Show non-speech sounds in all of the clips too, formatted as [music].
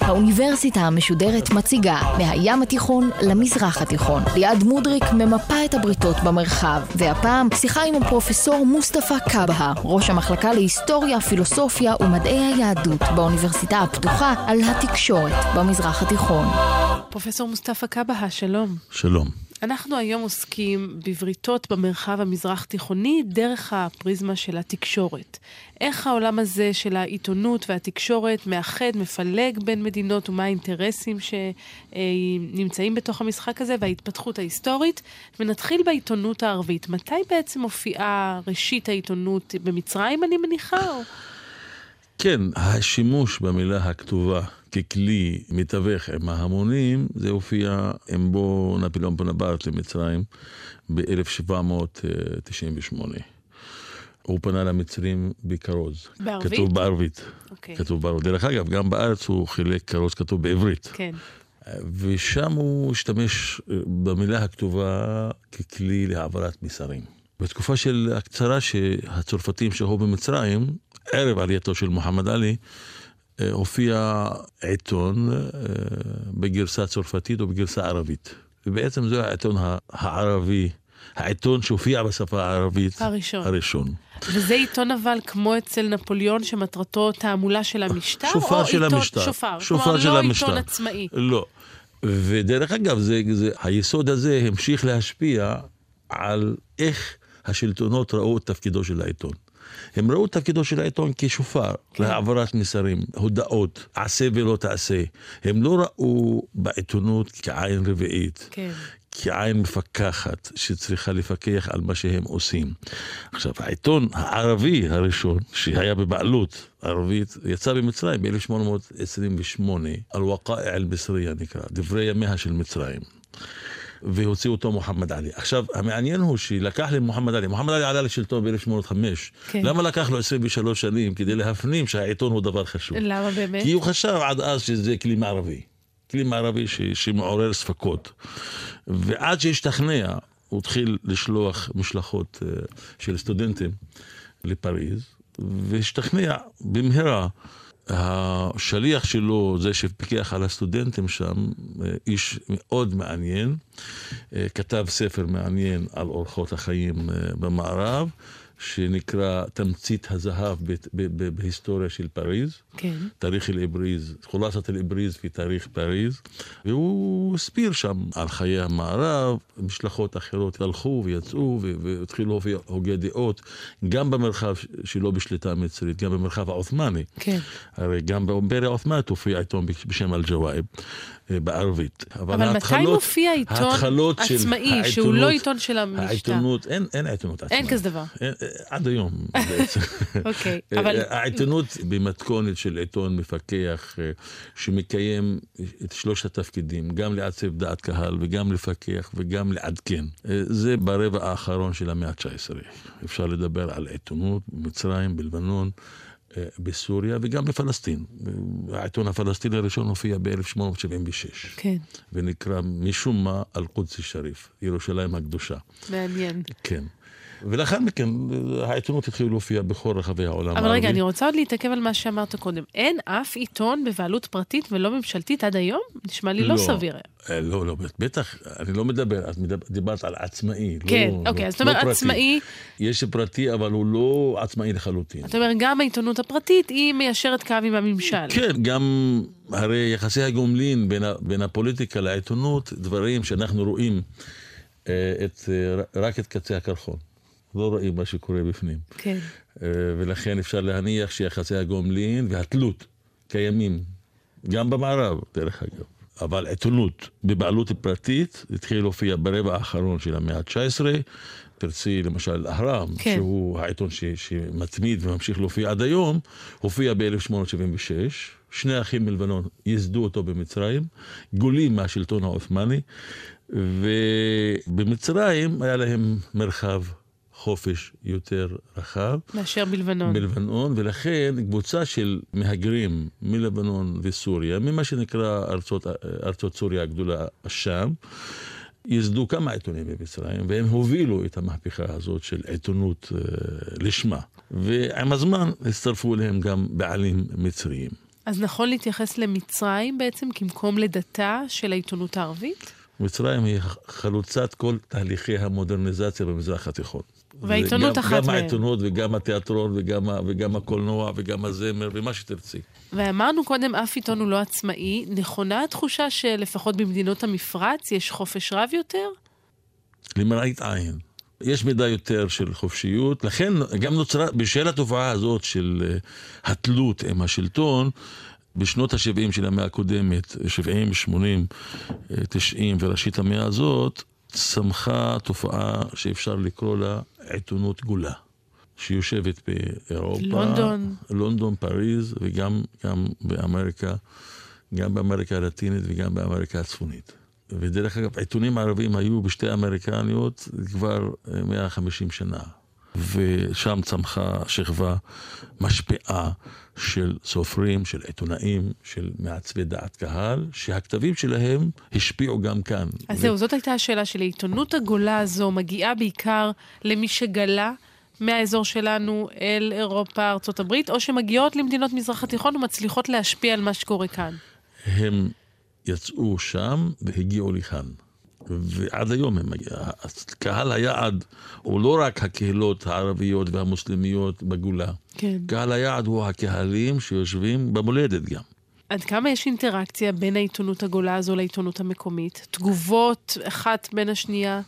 האוניברסיטה המשודרת מציגה מהים התיכון למזרח התיכון. ליעד מודריק ממפה את הבריתות במרחב, והפעם שיחה עם הפרופסור מוסטפא קבהה, ראש המחלקה להיסטוריה, פילוסופיה ומדעי היהדות באוניברסיטה הפתוחה על התקשורת במזרח התיכון. פרופסור מוסטפא קבהה, שלום. שלום. אנחנו היום עוסקים בבריתות במרחב המזרח-תיכוני דרך הפריזמה של התקשורת. איך העולם הזה של העיתונות והתקשורת מאחד, מפלג בין מדינות ומה האינטרסים שנמצאים בתוך המשחק הזה וההתפתחות ההיסטורית. ונתחיל בעיתונות הערבית. מתי בעצם מופיעה ראשית העיתונות? במצרים אני מניחה? או... כן, השימוש במילה הכתובה ככלי מתווך עם ההמונים, זה הופיע עם בו נפוליאון בונפרט למצרים ב-1798. הוא פנה למצרים בכרוז. בערבית? כתוב בערבית. אוקיי. כתוב בערבית. דרך אגב, גם בארץ הוא חילק כרוז כתוב בעברית. כן. ושם הוא השתמש אה, במילה הכתובה ככלי להעברת מסרים. בתקופה של הקצרה שהצרפתים שהו במצרים, ערב עלייתו של מוחמד עלי, הופיע עיתון אה, בגרסה צרפתית או בגרסה ערבית. ובעצם זה העיתון הערבי, העיתון שהופיע בשפה הערבית. הראשון. הראשון. וזה עיתון אבל כמו אצל נפוליאון שמטרתו תעמולה של המשטר? שופר של עיתון, המשטר. שופר. שופר כלומר, של לא המשטר. עיתון עצמאי. לא. ודרך אגב, זה, זה, היסוד הזה המשיך להשפיע על איך השלטונות ראו את תפקידו של העיתון. הם ראו את תפקידו של העיתון כשופר, כן. להעברת מסרים, הודעות, עשה ולא תעשה. הם לא ראו בעיתונות כעין רביעית. כן. כעין מפקחת שצריכה לפקח על מה שהם עושים. עכשיו, העיתון הערבי הראשון, שהיה בבעלות ערבית, יצא במצרים ב-1828, אל-וקאע אל-מצריה נקרא, דברי ימיה של מצרים. והוציא אותו מוחמד עלי. עכשיו, המעניין הוא שלקח למוחמד עלי, מוחמד עלי עלה לשלטון ב-1805. כן. למה לקח לו 23 שנים? כדי להפנים שהעיתון הוא דבר חשוב. למה באמת? כי הוא חשב עד אז שזה כלי מערבי. כלי מערבי ש, שמעורר ספקות. ועד שהשתכנע, הוא התחיל לשלוח משלחות אה, של סטודנטים לפריז, והשתכנע במהרה. השליח שלו, זה שפיקח על הסטודנטים שם, אה, איש מאוד מעניין, אה, כתב ספר מעניין על אורחות החיים אה, במערב, שנקרא תמצית הזהב בהיסטוריה של פריז. כן. תאריך אל-אבריז, חולסת אל-אבריז ותאריך פריז, והוא הסביר שם על חיי המערב, משלחות אחרות הלכו ויצאו והתחילו להופיע הוגי דעות, גם במרחב שלא בשליטה מצרית, גם במרחב העות'מאני. כן. הרי גם באימפריה העות'מאנית הופיע עיתון בשם אל-ג'וואב אה, בערבית. אבל מתי ההתחלות- מופיע עיתון עצמאי, שהוא לא העיתונות- עיתון של המשטר? העיתונות, אין, אין עיתונות עצמאית. אין כזה דבר. אין, עד היום בעצם. אוקיי, אה, אבל- אה, העיתונות במתכונת של עיתון מפקח אה, שמקיים את שלושת התפקידים, גם לעצב דעת קהל וגם לפקח וגם לעדכן. זה ברבע האחרון של המאה ה-19. אפשר לדבר על עיתונות במצרים, בלבנון. בסוריה וגם בפלסטין. העיתון הפלסטיני הראשון הופיע ב-1876. כן, ונקרא משום מה אל-קודס א-שריף, ירושלים הקדושה. מעניין. כן. ולאחר מכן העיתונות התחילו להופיע בכל רחבי העולם אבל רגע, אני רוצה עוד להתעכב על מה שאמרת קודם. אין אף עיתון בבעלות פרטית ולא ממשלתית עד היום? נשמע לי לא סביר. אה, לא, לא, בטח, אני לא מדבר, את מדבר- דיברת על עצמאי. כן, לא, אוקיי, לא, אז אתה לא. עצמאי, יש פרטי, אבל הוא לא עצמאי לחלוטין. אתה אומר גם העיתונות הפרטית היא מיישרת קו עם הממשל. כן, גם הרי יחסי הגומלין בין, בין הפוליטיקה לעיתונות, דברים שאנחנו רואים אה, את, אה, רק את קצה הקרחון. לא רואים מה שקורה בפנים. כן. אה, ולכן אפשר להניח שיחסי הגומלין והתלות קיימים גם במערב, דרך אגב. אבל עיתונות בבעלות פרטית התחיל להופיע ברבע האחרון של המאה ה-19. תרצי למשל אהרם, כן. שהוא העיתון ש, שמתמיד וממשיך להופיע עד היום, הופיע ב-1876. שני אחים מלבנון ייסדו אותו במצרים, גולים מהשלטון העות'מאני, ובמצרים היה להם מרחב חופש יותר רחב. מאשר בלבנון. בלבנון, ולכן קבוצה של מהגרים מלבנון וסוריה, ממה שנקרא ארצות, ארצות סוריה הגדולה, שם, ייסדו כמה עיתונים במצרים, והם הובילו את המהפכה הזאת של עיתונות אה, לשמה. ועם הזמן הצטרפו אליהם גם בעלים מצריים. אז נכון להתייחס למצרים בעצם כמקום לידתה של העיתונות הערבית? מצרים היא חלוצת כל תהליכי המודרניזציה במזרח התיכון. והעיתונות אחת מהם. גם. העיתונות וגם התיאטרון וגם, וגם הקולנוע וגם הזמר ומה שתרצי. ואמרנו קודם, אף עיתון הוא לא עצמאי. נכונה התחושה שלפחות במדינות המפרץ יש חופש רב יותר? למראית עין. יש מידה יותר של חופשיות, לכן גם נוצרה, בשל התופעה הזאת של אה, התלות עם השלטון, בשנות ה-70 של המאה הקודמת, 70, 80, אה, 90 וראשית המאה הזאת, צמחה תופעה שאפשר לקרוא לה עיתונות גולה, שיושבת באירופה, לונדון. לונדון, פריז, וגם גם באמריקה, גם באמריקה הלטינית וגם באמריקה הצפונית. ודרך אגב, עיתונים ערבים היו בשתי אמריקניות כבר אה, 150 שנה. ושם צמחה שכבה משפיעה של סופרים, של עיתונאים, של מעצבי דעת קהל, שהכתבים שלהם השפיעו גם כאן. אז ו- זהו, זאת הייתה השאלה שלי. עיתונות הגולה הזו מגיעה בעיקר למי שגלה מהאזור שלנו אל אירופה, ארצות הברית, או שמגיעות למדינות מזרח התיכון ומצליחות להשפיע על מה שקורה כאן. הם יצאו שם והגיעו לכאן. ועד היום הם. קהל היעד הוא לא רק הקהילות הערביות והמוסלמיות בגולה. כן. קהל היעד הוא הקהלים שיושבים במולדת גם. עד כמה יש אינטראקציה בין העיתונות הגולה הזו לעיתונות המקומית? תגובות אחת בין השנייה?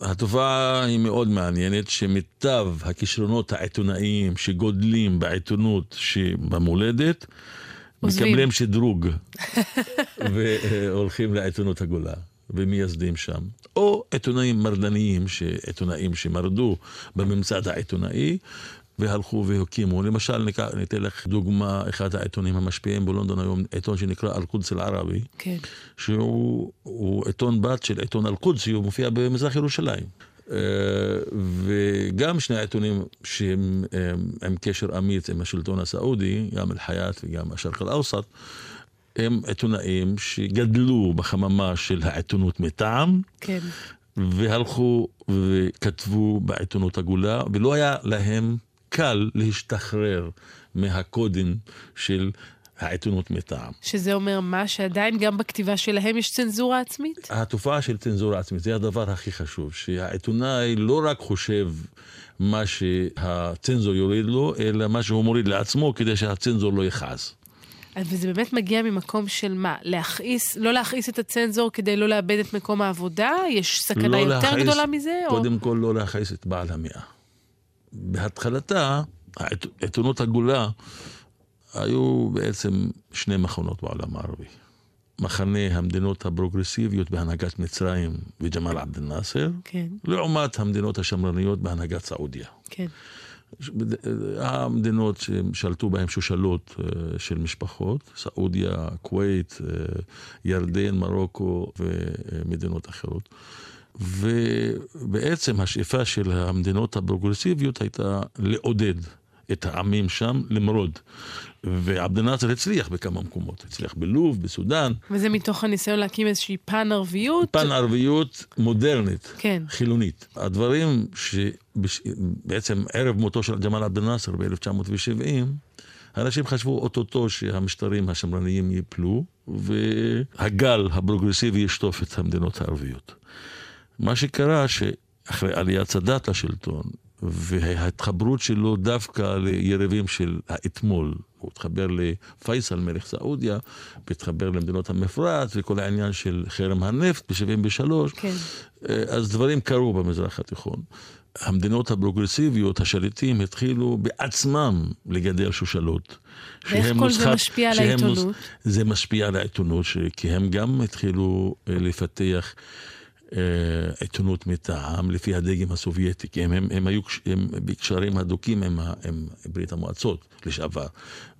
התופעה היא מאוד מעניינת, שמיטב הכישרונות העיתונאיים שגודלים בעיתונות שבמולדת, עוזבים. מקבלים שדרוג [laughs] והולכים לעיתונות הגולה. ומייסדים שם. או עיתונאים מרדניים, עיתונאים שמרדו בממסד העיתונאי, והלכו והקימו. למשל, ניקח- ניתן לך דוגמה, אחד העיתונים המשפיעים בלונדון היום, עיתון שנקרא אל-קודס אל-ערבי. כן. שהוא הוא עיתון בת של עיתון אל-קודסי, הוא מופיע במזרח ירושלים. אה, וגם שני העיתונים שהם הם, עם קשר אמיץ עם השלטון הסעודי, גם אל-חייאת וגם השרק אל-אוסט, הם עיתונאים שגדלו בחממה של העיתונות מטעם, כן. והלכו וכתבו בעיתונות הגולה, ולא היה להם קל להשתחרר מהקודים של העיתונות מטעם. שזה אומר מה? שעדיין גם בכתיבה שלהם יש צנזורה עצמית? התופעה של צנזורה עצמית, זה הדבר הכי חשוב, שהעיתונאי לא רק חושב מה שהצנזור יוריד לו, אלא מה שהוא מוריד לעצמו כדי שהצנזור לא יכעס. וזה באמת מגיע ממקום של מה? להכעיס, לא להכעיס את הצנזור כדי לא לאבד את מקום העבודה? יש סכנה לא יותר להכעיס- גדולה מזה? או... קודם כל לא להכעיס את בעל המאה. בהתחלתה, העיתונות הגולה, היו בעצם שני מחנות בעולם הערבי. מחנה המדינות הפרוגרסיביות בהנהגת מצרים וג'מאל עבד אל-נאצר, כן, לעומת המדינות השמרניות בהנהגת סעודיה. כן. המדינות ששלטו בהן שושלות אה, של משפחות, סעודיה, כווית, אה, ירדן, מרוקו ומדינות אחרות. ובעצם השאיפה של המדינות הפרוגרסיביות הייתה לעודד את העמים שם למרוד. ועבד אל-נאצר הצליח בכמה מקומות, הצליח בלוב, בסודאן, וזה מתוך הניסיון להקים איזושהי פן ערביות? פן ערביות מודרנית. כן. חילונית. הדברים שבעצם ערב מותו של ג'מאל עבד אל-נאצר ב-1970, אנשים חשבו אוטוטו שהמשטרים השמרניים ייפלו, והגל הפרוגרסיבי ישטוף את המדינות הערביות. מה שקרה שאחרי עליית סאדאת לשלטון, וההתחברות שלו דווקא ליריבים של האתמול, הוא התחבר לפייסל מלך סעודיה, והתחבר למדינות המפרץ, וכל העניין של חרם הנפט ב-73, כן. אז דברים קרו במזרח התיכון. המדינות הפרוגרסיביות, השליטים, התחילו בעצמם לגדל שושלות. ואיך כל זה נוסחת- משפיע על העיתונות? זה משפיע על העיתונות, ש- כי הם גם התחילו אה, לפתח אה, עיתונות מטעם לפי הדגם הסובייטי, כי הם, הם, הם היו הם בקשרים הדוקים עם, ה- עם ברית המועצות לשעבר.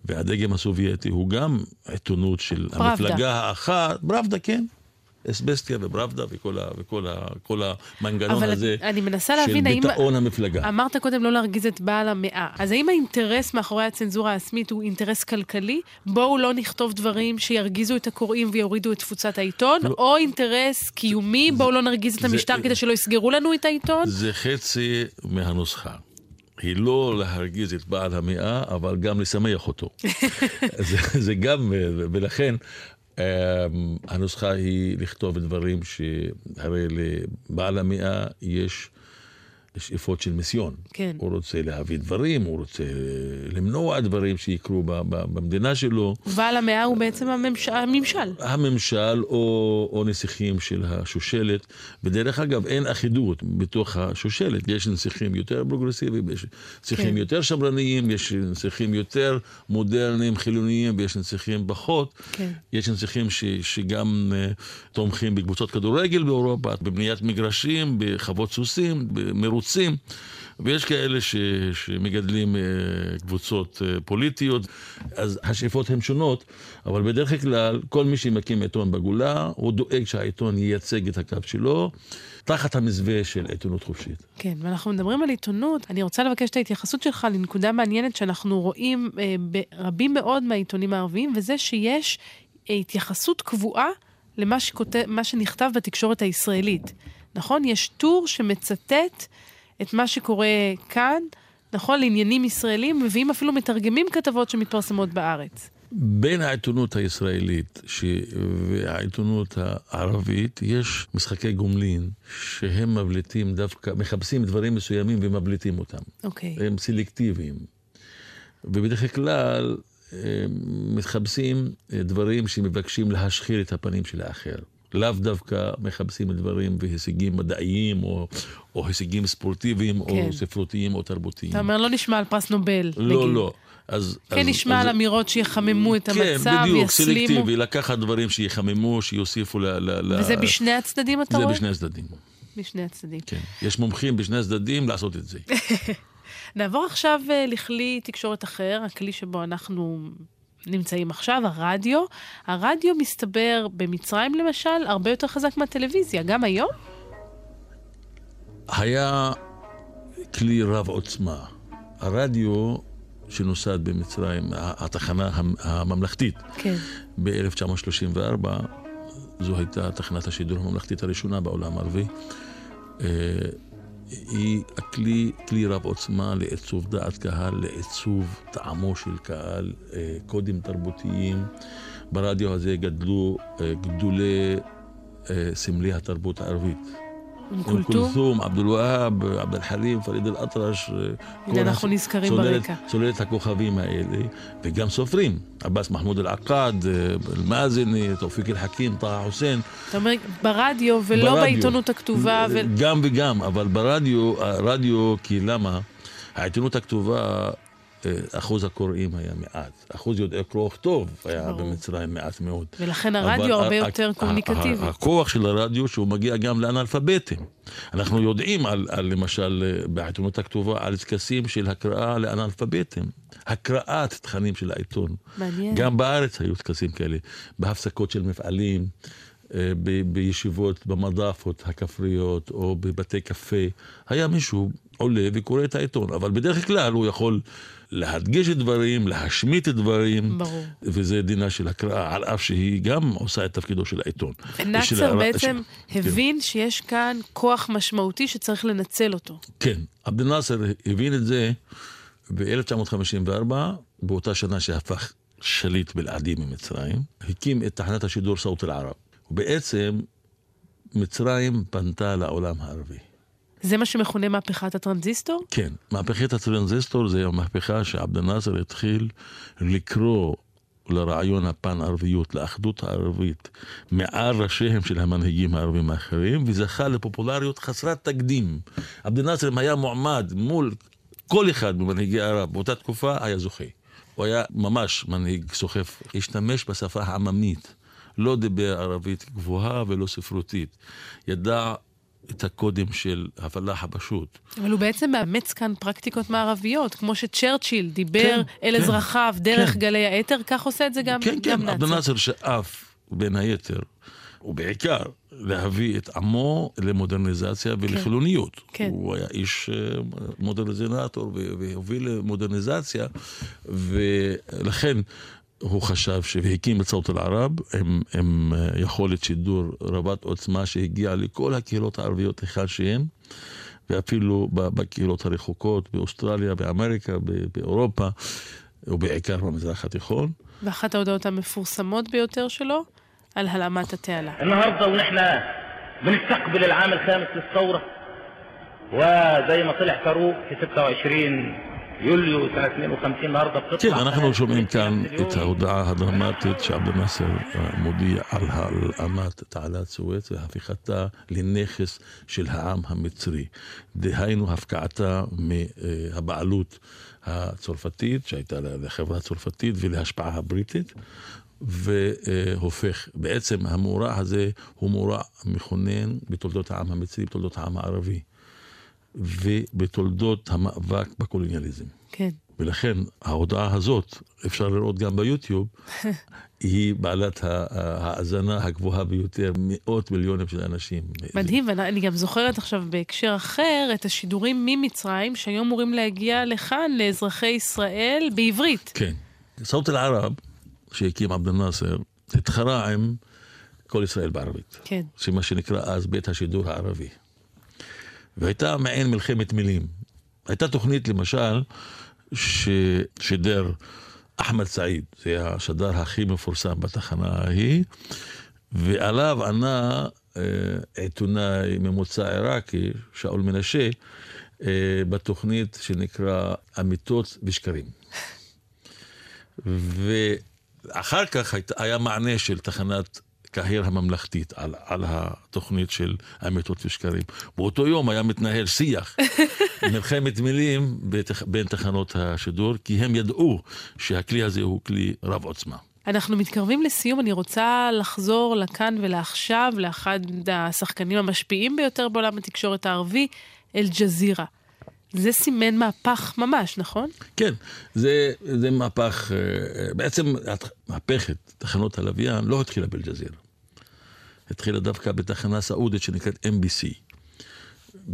והדגם הסובייטי הוא גם עיתונות של פראבדה. המפלגה האחת, פראבדה, כן. אסבסטיה ובראבדה וכל, ה, וכל ה, כל המנגנון אבל הזה אני מנסה של להבין האם... ביטאון המפלגה. אמרת קודם לא להרגיז את בעל המאה. אז האם האינטרס מאחורי הצנזורה העצמית הוא אינטרס כלכלי? בואו לא נכתוב דברים שירגיזו את הקוראים ויורידו את תפוצת העיתון? לא. או אינטרס קיומי, בואו לא נרגיז את זה- המשטר כדי שלא יסגרו לנו את העיתון? זה חצי מהנוסחה. היא לא להרגיז את בעל המאה, אבל גם לשמח אותו. [laughs] זה, זה גם, ולכן הנוסחה היא לכתוב דברים שהרי לבעל המאה יש שאיפות של מיסיון. כן. הוא רוצה להביא דברים, הוא רוצה למנוע דברים שיקרו ב- ב- במדינה שלו. בעל המאה הוא בעצם הממש... הממשל. הממשל או, או נסיכים של השושלת. ודרך אגב, אין אחידות בתוך השושלת. יש נסיכים יותר פרוגרסיביים, יש נסיכים כן. יותר שמרניים, יש נסיכים יותר מודרניים, חילוניים, ויש נסיכים פחות. כן. יש נסיכים ש, שגם uh, תומכים בקבוצות כדורגל באירופה, בבניית מגרשים, בחוות סוסים, במרוצים. ויש כאלה ש, שמגדלים uh, קבוצות uh, פוליטיות, אז השאיפות הן שונות, אבל בדרך כלל כל מי שמקים עיתון בגולה, הוא דואג שהעיתון ייצג את הקו שלו, תחת המזווה של עיתונות חופשית. כן, ואנחנו מדברים על עיתונות. אני רוצה לבקש את ההתייחסות שלך לנקודה מעניינת שאנחנו רואים אה, ברבים מאוד מהעיתונים הערביים, וזה שיש אה, התייחסות קבועה למה שכותב, מה שנכתב בתקשורת הישראלית. נכון? יש טור שמצטט את מה שקורה כאן, נכון? לעניינים ישראלים, מביאים אפילו מתרגמים כתבות שמתפרסמות בארץ. בין העיתונות הישראלית ש... והעיתונות הערבית יש משחקי גומלין שהם מבליטים דווקא, מחפשים דברים מסוימים ומבליטים אותם. אוקיי. הם סלקטיביים. ובדרך כלל הם מחפשים דברים שמבקשים להשחיר את הפנים של האחר. לאו דווקא מחפשים דברים והישגים מדעיים או, או הישגים ספורטיביים כן. או ספרותיים או תרבותיים. אתה אומר, לא נשמע על פרס נובל, נגיד. לא, לא. אז, כן אז, נשמע אז, על אמירות שיחממו את כן, המצב, בדיוק, יסלימו. סלקטיבי, לקחת דברים שיחממו, שיוסיפו ל... ל, וזה ל... בשני הצדדים, אתה זה רואה? בשני הצדדים, בשני הצדדים. כן. יש מומחים בשני הצדדים לעשות את זה. [laughs] נעבור עכשיו אה, לכלי תקשורת אחר, הכלי שבו אנחנו נמצאים עכשיו, הרדיו. הרדיו מסתבר במצרים למשל הרבה יותר חזק מהטלוויזיה, גם היום? היה כלי רב עוצמה. הרדיו שנוסד במצרים, התחנה הממלכתית, כן. ב-1934, זו הייתה תחנת השידור הממלכתית הראשונה בעולם הערבי. אה, היא הכלי, כלי רב עוצמה לעיצוב דעת קהל, לעיצוב טעמו של קהל, אה, קודים תרבותיים. ברדיו הזה גדלו אה, גדולי סמלי התרבות הערבית. עם כולתום, עבד אל-והאב, עבד אל-חלים, פריד אל-אטרש. הנה אנחנו נזכרים ברקע. סוללת הכוכבים האלה, וגם סופרים, עבאס מחמוד אל-עקד, אל-מאזני, תאופיק אל-חכים, טה חוסיין. אתה אומר ברדיו ולא. בעיתונות הכתובה. גם וגם, אבל ברדיו, הרדיו, כי למה? העיתונות הכתובה, אחוז הקוראים היה מעט. אחוז יודעי קרוא וכתוב היה ברור. במצרים מעט מאוד. ולכן הרדיו הרבה יותר קומוניקטיבי. הכוח של הרדיו שהוא מגיע גם לאנאלפביתים. אנחנו יודעים על, על למשל אה, בעיתונות הכתובה על טקסים של הקראה לאנאלפביתים. הקראת תכנים של העיתון. מעניין. גם בארץ היו טקסים כאלה, בהפסקות של מפעלים, אה, ב- בישיבות במדאפות הכפריות או בבתי קפה. היה מישהו עולה וקורא את העיתון, אבל בדרך כלל הוא יכול להדגיש דברים, להשמיט דברים. ברור. וזה דינה של הקראה, על אף שהיא גם עושה את תפקידו של העיתון. נאצר בעצם של- הבין שיש כאן כוח משמעותי שצריך לנצל אותו. כן, עבד אל-נאצר הבין את זה ב-1954, באותה שנה שהפך שליט בלעדי ממצרים, הקים את תחנת השידור סאות אל-ערב. ובעצם מצרים פנתה לעולם הערבי. זה מה שמכונה מהפכת הטרנזיסטור? כן, מהפכת הטרנזיסטור זה המהפכה שעבד אל-נאצר התחיל לקרוא לרעיון הפן-ערביות, לאחדות הערבית, מעל ראשיהם של המנהיגים הערבים האחרים, וזכה לפופולריות חסרת תקדים. עבד אל-נאצר, היה מועמד מול כל אחד ממנהיגי ערב באותה תקופה, היה זוכה. הוא היה ממש מנהיג סוחף, השתמש בשפה העממית, לא דיבר ערבית גבוהה ולא ספרותית. ידע את הקודים של הפלאח הפשוט. אבל הוא בעצם מאמץ כאן פרקטיקות מערביות, כמו שצ'רצ'יל דיבר כן, אל כן, אזרחיו דרך כן. גלי האתר, כך עושה את זה גם, כן, גם כן, עבד נאצר. שאף, בין היתר, ובעיקר להביא את עמו למודרניזציה ולחילוניות. כן. הוא היה איש אה, מודרניזטור ו- והוביל למודרניזציה, ולכן הוא חשב ש- והקים את צאות אל-ערב עם, עם אה, יכולת שידור רבת עוצמה שהגיעה לכל הקהילות הערביות היכן שהן. ואפילו ב- בקהילות הרחוקות, באוסטרליה, באמריקה, ב- באירופה, ובעיקר במזרח התיכון. ואחת ההודעות המפורסמות ביותר שלו, על הלאמת התעלה. النهارده ونحن بنستقبل العام الخامس للثوره وزي ما طلع فاروق في 26 יוליו את ה-52 מרדה כן, אנחנו שומעים כאן את ההודעה הדרמטית שעבד אל-נאצר מודיע על הלאמת תעלת סואץ והפיכתה לנכס של העם המצרי. דהיינו הפקעתה מהבעלות הצרפתית, שהייתה לחברה הצרפתית ולהשפעה הבריטית. והופך, בעצם המאורע הזה הוא מאורע מכונן בתולדות העם המצרי, בתולדות העם הערבי. ובתולדות המאבק בקולוניאליזם. כן. ולכן ההודעה הזאת, אפשר לראות גם ביוטיוב, [laughs] היא בעלת ההאזנה הגבוהה ביותר, מאות מיליונים של אנשים. מדהים, ואני גם זוכרת עכשיו בהקשר אחר את השידורים ממצרים, שהיו אמורים להגיע לכאן, לאזרחי ישראל, בעברית. כן. סאות אל-ערב, שהקים עבד אל-נאצר, התחרה עם כל ישראל בערבית. כן. שמה שנקרא אז בית השידור הערבי. והייתה מעין מלחמת מילים. הייתה תוכנית, למשל, ששידר אחמד סעיד, זה השדר הכי מפורסם בתחנה ההיא, ועליו ענה אה, עיתונאי ממוצא עיראקי, שאול מנשה, אה, בתוכנית שנקרא אמיתות ושקרים. ואחר כך היה מענה של תחנת קהיר הממלכתית על, על התוכנית של אמיתות ושקרים. באותו יום היה מתנהל שיח, [laughs] מלחמת מילים בתח, בין תחנות השידור, כי הם ידעו שהכלי הזה הוא כלי רב עוצמה. אנחנו מתקרבים לסיום, אני רוצה לחזור לכאן ולעכשיו, לאחד השחקנים המשפיעים ביותר בעולם התקשורת הערבי, אל-ג'זירה. זה סימן מהפך ממש, נכון? כן, זה, זה מהפך, אה, בעצם מהפכת תחנות הלוויין לא התחילה באל-ג'זירה. התחילה דווקא בתחנה סעודית שנקראת MBC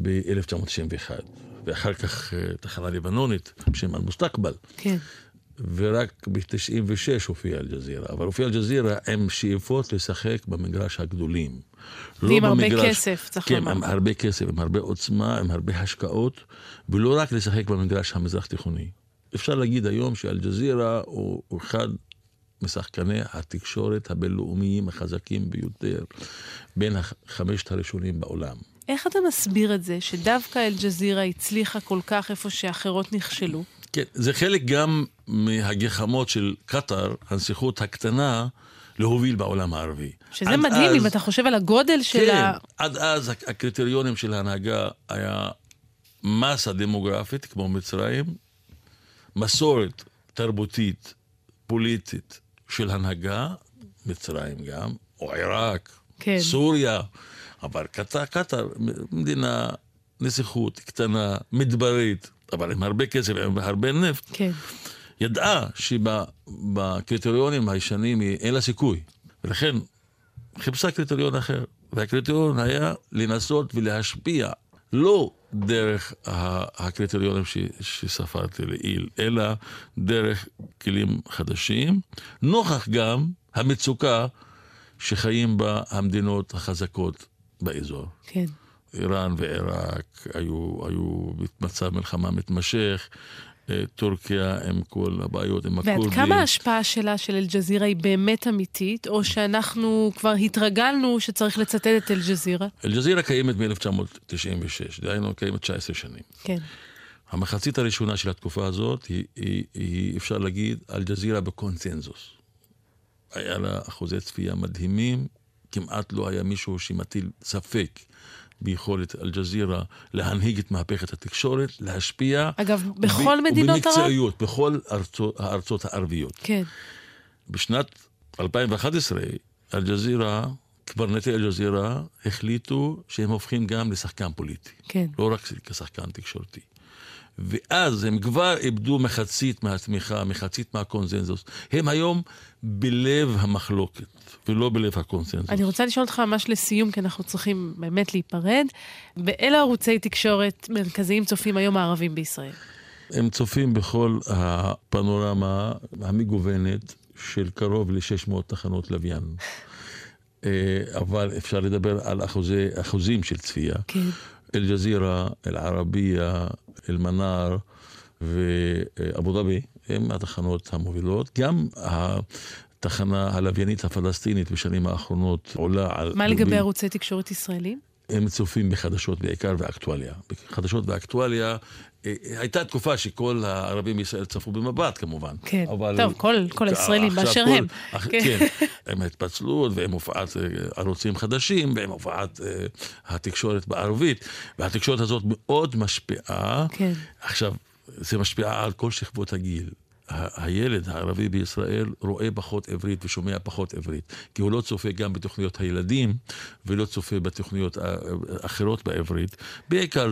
ב-1991, ואחר כך אה, תחנה לבנונית בשם אל-מוסתקבל. כן. ורק ב-96 הופיע אל-ג'זירה, אבל הופיע אל-ג'זירה עם שאיפות לשחק במגרש הגדולים. לא ועם הרבה במגרש- כסף, צריך כן, לומר. עם הרבה כסף, עם הרבה עוצמה, עם הרבה השקעות, ולא רק לשחק במגרש המזרח תיכוני. אפשר להגיד היום שאל-ג'זירה הוא אחד משחקני התקשורת הבינלאומיים החזקים ביותר, בין החמשת הראשונים בעולם. איך אתה מסביר את זה שדווקא אל-ג'זירה הצליחה כל כך איפה שאחרות נכשלו? כן, זה חלק גם מהגחמות של קטאר, הנסיכות הקטנה, להוביל בעולם הערבי. שזה מדהים, אז- אם אתה חושב על הגודל של כן, ה... עד אז הק- הקריטריונים של ההנהגה היה מסה דמוגרפית, כמו מצרים, מסורת תרבותית, פוליטית של הנהגה, מצרים גם, או עיראק, כן. סוריה, אבל קטאר, קטאר, מדינה, נסיכות קטנה, מדברית, אבל עם הרבה כסף, עם הרבה נפט, כן. ידעה שבקריטריונים הישנים היא- אין לה סיכוי. ולכן חיפשה קריטריון אחר. והקריטריון היה לנסות ולהשפיע, לא דרך הקריטריונים ש- שספרתי לעיל, אלא דרך כלים חדשים, נוכח גם המצוקה שחיים בה המדינות החזקות באזור. כן. איראן ועיראק היו, היו במצב מלחמה מתמשך, טורקיה עם כל הבעיות, עם ועד הכורדים. כמה ההשפעה שלה של אל-ג'זירה היא באמת אמיתית, או שאנחנו כבר התרגלנו שצריך לצטט את אל-ג'זירה? אל-ג'זירה קיימת מ-1996, דהיינו קיימת 19 שנים. כן. המחצית הראשונה של התקופה הזאת היא, היא, היא אפשר להגיד, אל-ג'זירה בקונצנזוס. היה לה אחוזי צפייה מדהימים, כמעט לא היה מישהו שמטיל ספק ביכולת אל-ג'זירה להנהיג את מהפכת התקשורת, להשפיע. אגב, בכל וב- מדינות ערב? ובמקצועיות, בכל ארצות, הארצות הערביות. כן. בשנת 2011, אל-ג'זירה, קברניטי אל-ג'זירה, החליטו שהם הופכים גם לשחקן פוליטי. כן. לא רק כשחקן תקשורתי. ואז הם כבר איבדו מחצית מהתמיכה, מחצית מהקונצנזוס. הם היום בלב המחלוקת, ולא בלב הקונצנזוס. אני רוצה לשאול אותך ממש לסיום, כי אנחנו צריכים באמת להיפרד. באילו ערוצי תקשורת מרכזיים צופים היום הערבים בישראל? הם צופים בכל הפנורמה המגוונת של קרוב ל-600 תחנות לוויין. [laughs] אה, אבל אפשר לדבר על אחוזי, אחוזים של צפייה. כן. אל-ג'זירה, אל-ערבייה, אל-מנאר ואבו דאבי הם התחנות המובילות. גם התחנה הלוויינית הפלסטינית בשנים האחרונות עולה על... מה לגבי ערוצי תקשורת ישראלים? הם צופים בחדשות בעיקר ואקטואליה. בחדשות ואקטואליה הייתה תקופה שכל הערבים בישראל צפו במבט כמובן. כן, אבל... טוב, כל, כל הישראלים באשר. הם. אח... כן. כן, [laughs] עם ההתפצלות ועם הופעת אה, ערוצים חדשים ועם הופעת uh, התקשורת בערבית. והתקשורת הזאת מאוד משפיעה. כן. עכשיו, זה משפיע על כל שכבות הגיל. הילד הערבי בישראל רואה פחות עברית ושומע פחות עברית, כי הוא לא צופה גם בתוכניות הילדים ולא צופה בתוכניות אחרות בעברית, בעיקר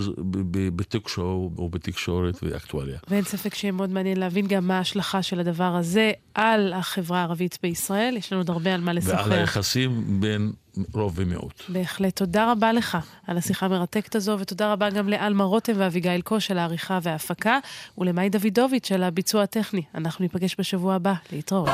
בטוק שואו או בתקשורת ואקטואליה. ואין ספק שיהיה מאוד מעניין להבין גם מה ההשלכה של הדבר הזה על החברה הערבית בישראל. יש לנו עוד הרבה על מה לשוחח. ועל היחסים בין רוב ומיעוט. בהחלט. תודה רבה לך על השיחה המרתקת הזו, ותודה רבה גם לאלמה רותם ואביגיל קוש על העריכה וההפקה, ולמאי דוידוביץ' על הביצוע הטכני. אנחנו ניפגש בשבוע הבא. להתראות.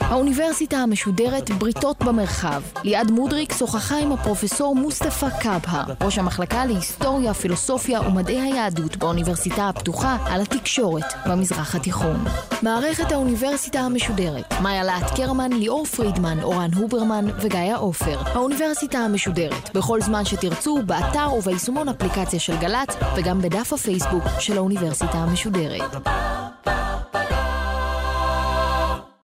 האוניברסיטה המשודרת בריתות במרחב. ליעד מודריק שוחחה עם הפרופסור מוסטפא קבהה, ראש המחלקה להיסטוריה, פילוסופיה ומדעי היהדות באוניברסיטה הפתוחה, על התקשורת במזרח התיכון. מערכת האוניברסיטה המשודרת, מאיה להט קרמן, ליאור פרידמן, אורן הוברמן וגיא עופר. האוניברסיטה המשודרת, בכל זמן שתרצו, באתר וביישומון אפליקציה של גל"צ, וגם בדף הפייסבוק של האוניברסיטה המשודרת.